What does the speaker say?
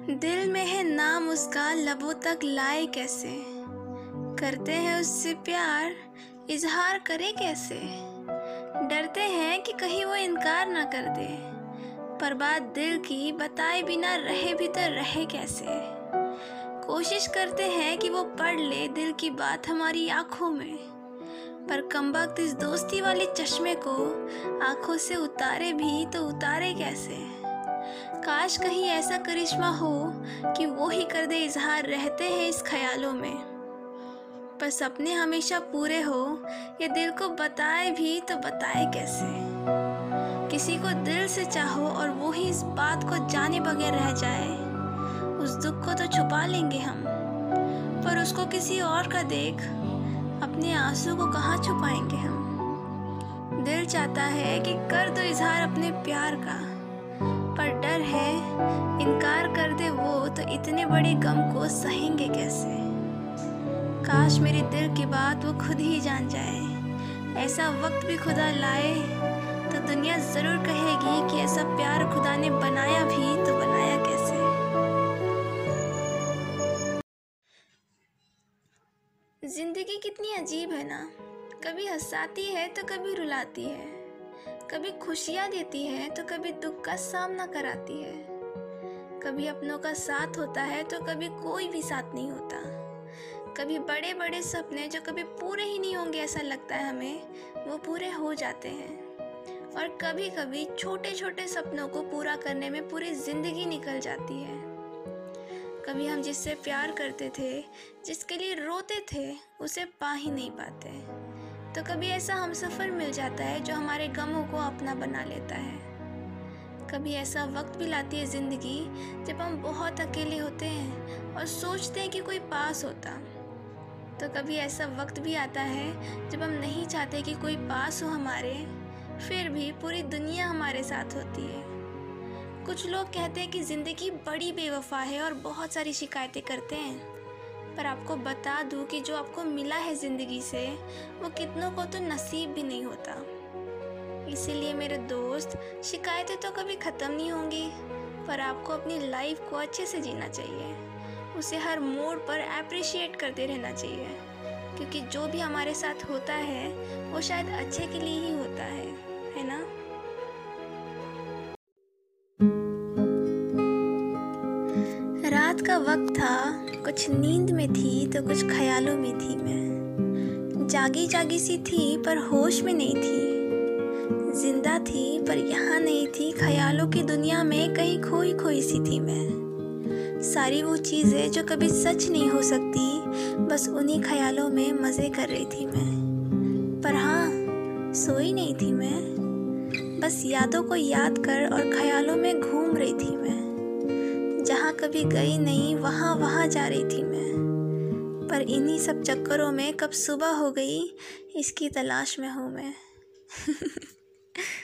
दिल में है नाम, उसका लबों तक लाए कैसे? करते हैं उससे प्यार, इजहार करे कैसे? डरते हैं कि कहीं वो इनकार ना कर दे, पर बात दिल की, बताए बिना रहे भी तो रहे कैसे? कोशिश करते हैं कि वो पढ़ ले दिल की बात हमारी आँखों में, पर कम इस दोस्ती वाले चश्मे को आँखों से उतारे भी तो उतारे कैसे? काश कहीं ऐसा करिश्मा हो कि वो ही कर दे इजहार रहते हैं इस ख्यालों में। पर सपने हमेशा पूरे हो, ये दिल को बताए भी तो बताए कैसे? किसी को दिल से चाहो और वो ही इस बात को जाने बगैर रह जाए। उस दुख को तो छुपा लेंगे हम, पर उसको किसी और का देख, अपने आँसू को कहाँ छुपाएँगे हम? दिल चाहता है कि कर दो इजहार अपने प्यार का। है, इनकार कर दे वो तो इतने बड़े गम को सहेंगे कैसे? काश मेरे दिल की बात वो खुद ही जान जाए। ऐसा वक्त भी खुदा लाए तो दुनिया ज़रूर कहेगी कि ऐसा प्यार खुदा ने बनाया भी तो बनाया कैसे? ज़िंदगी कितनी अजीब है ना? कभी हंसाती है तो कभी रुलाती है। कभी खुशियाँ देती है तो कभी दुख का सामना कराती है। कभी अपनों का साथ होता है तो कभी कोई भी साथ नहीं होता। कभी बड़े बड़े सपने, जो कभी पूरे ही नहीं होंगे ऐसा लगता है हमें, वो पूरे हो जाते हैं। और कभी कभी छोटे छोटे सपनों को पूरा करने में पूरी ज़िंदगी निकल जाती है। कभी हम जिससे प्यार करते थे, जिसके लिए रोते थे, उसे पा ही नहीं पाते। तो कभी ऐसा हम सफ़र मिल जाता है जो हमारे गमों को अपना बना लेता है। कभी ऐसा वक्त भी लाती है ज़िंदगी जब हम बहुत अकेले होते हैं और सोचते हैं कि कोई पास होता। तो कभी ऐसा वक्त भी आता है जब हम नहीं चाहते कि कोई पास हो हमारे, फिर भी पूरी दुनिया हमारे साथ होती है। कुछ लोग कहते हैं कि ज़िंदगी बड़ी बेवफा है और बहुत सारी शिकायतें करते हैं। पर आपको बता दूँ कि जो आपको मिला है ज़िंदगी से, वो कितनों को तो नसीब भी नहीं होता। इसीलिए मेरे दोस्त, शिकायतें तो कभी ख़त्म नहीं होंगी, पर आपको अपनी लाइफ को अच्छे से जीना चाहिए। उसे हर मोड़ पर अप्रिशिएट करते रहना चाहिए, क्योंकि जो भी हमारे साथ होता है, वो शायद अच्छे के लिए ही होता है है ना? का वक्त था, कुछ नींद में थी तो कुछ ख्यालों में थी मैं। जागी जागी सी थी पर होश में नहीं थी। ज़िंदा थी पर यहाँ नहीं थी, ख्यालों की दुनिया में कहीं खोई खोई सी थी मैं। सारी वो चीज़ें जो कभी सच नहीं हो सकती, बस उन्हीं ख्यालों में मज़े कर रही थी मैं। पर हाँ सोई नहीं थी मैं। बस यादों को याद कर और ख्यालों में घूम रही थी कभी गई नहीं, वहाँ वहाँ जा रही थी मैं। पर इन्हीं सब चक्करों में कब सुबह हो गई, इसकी तलाश में हूँ मैं।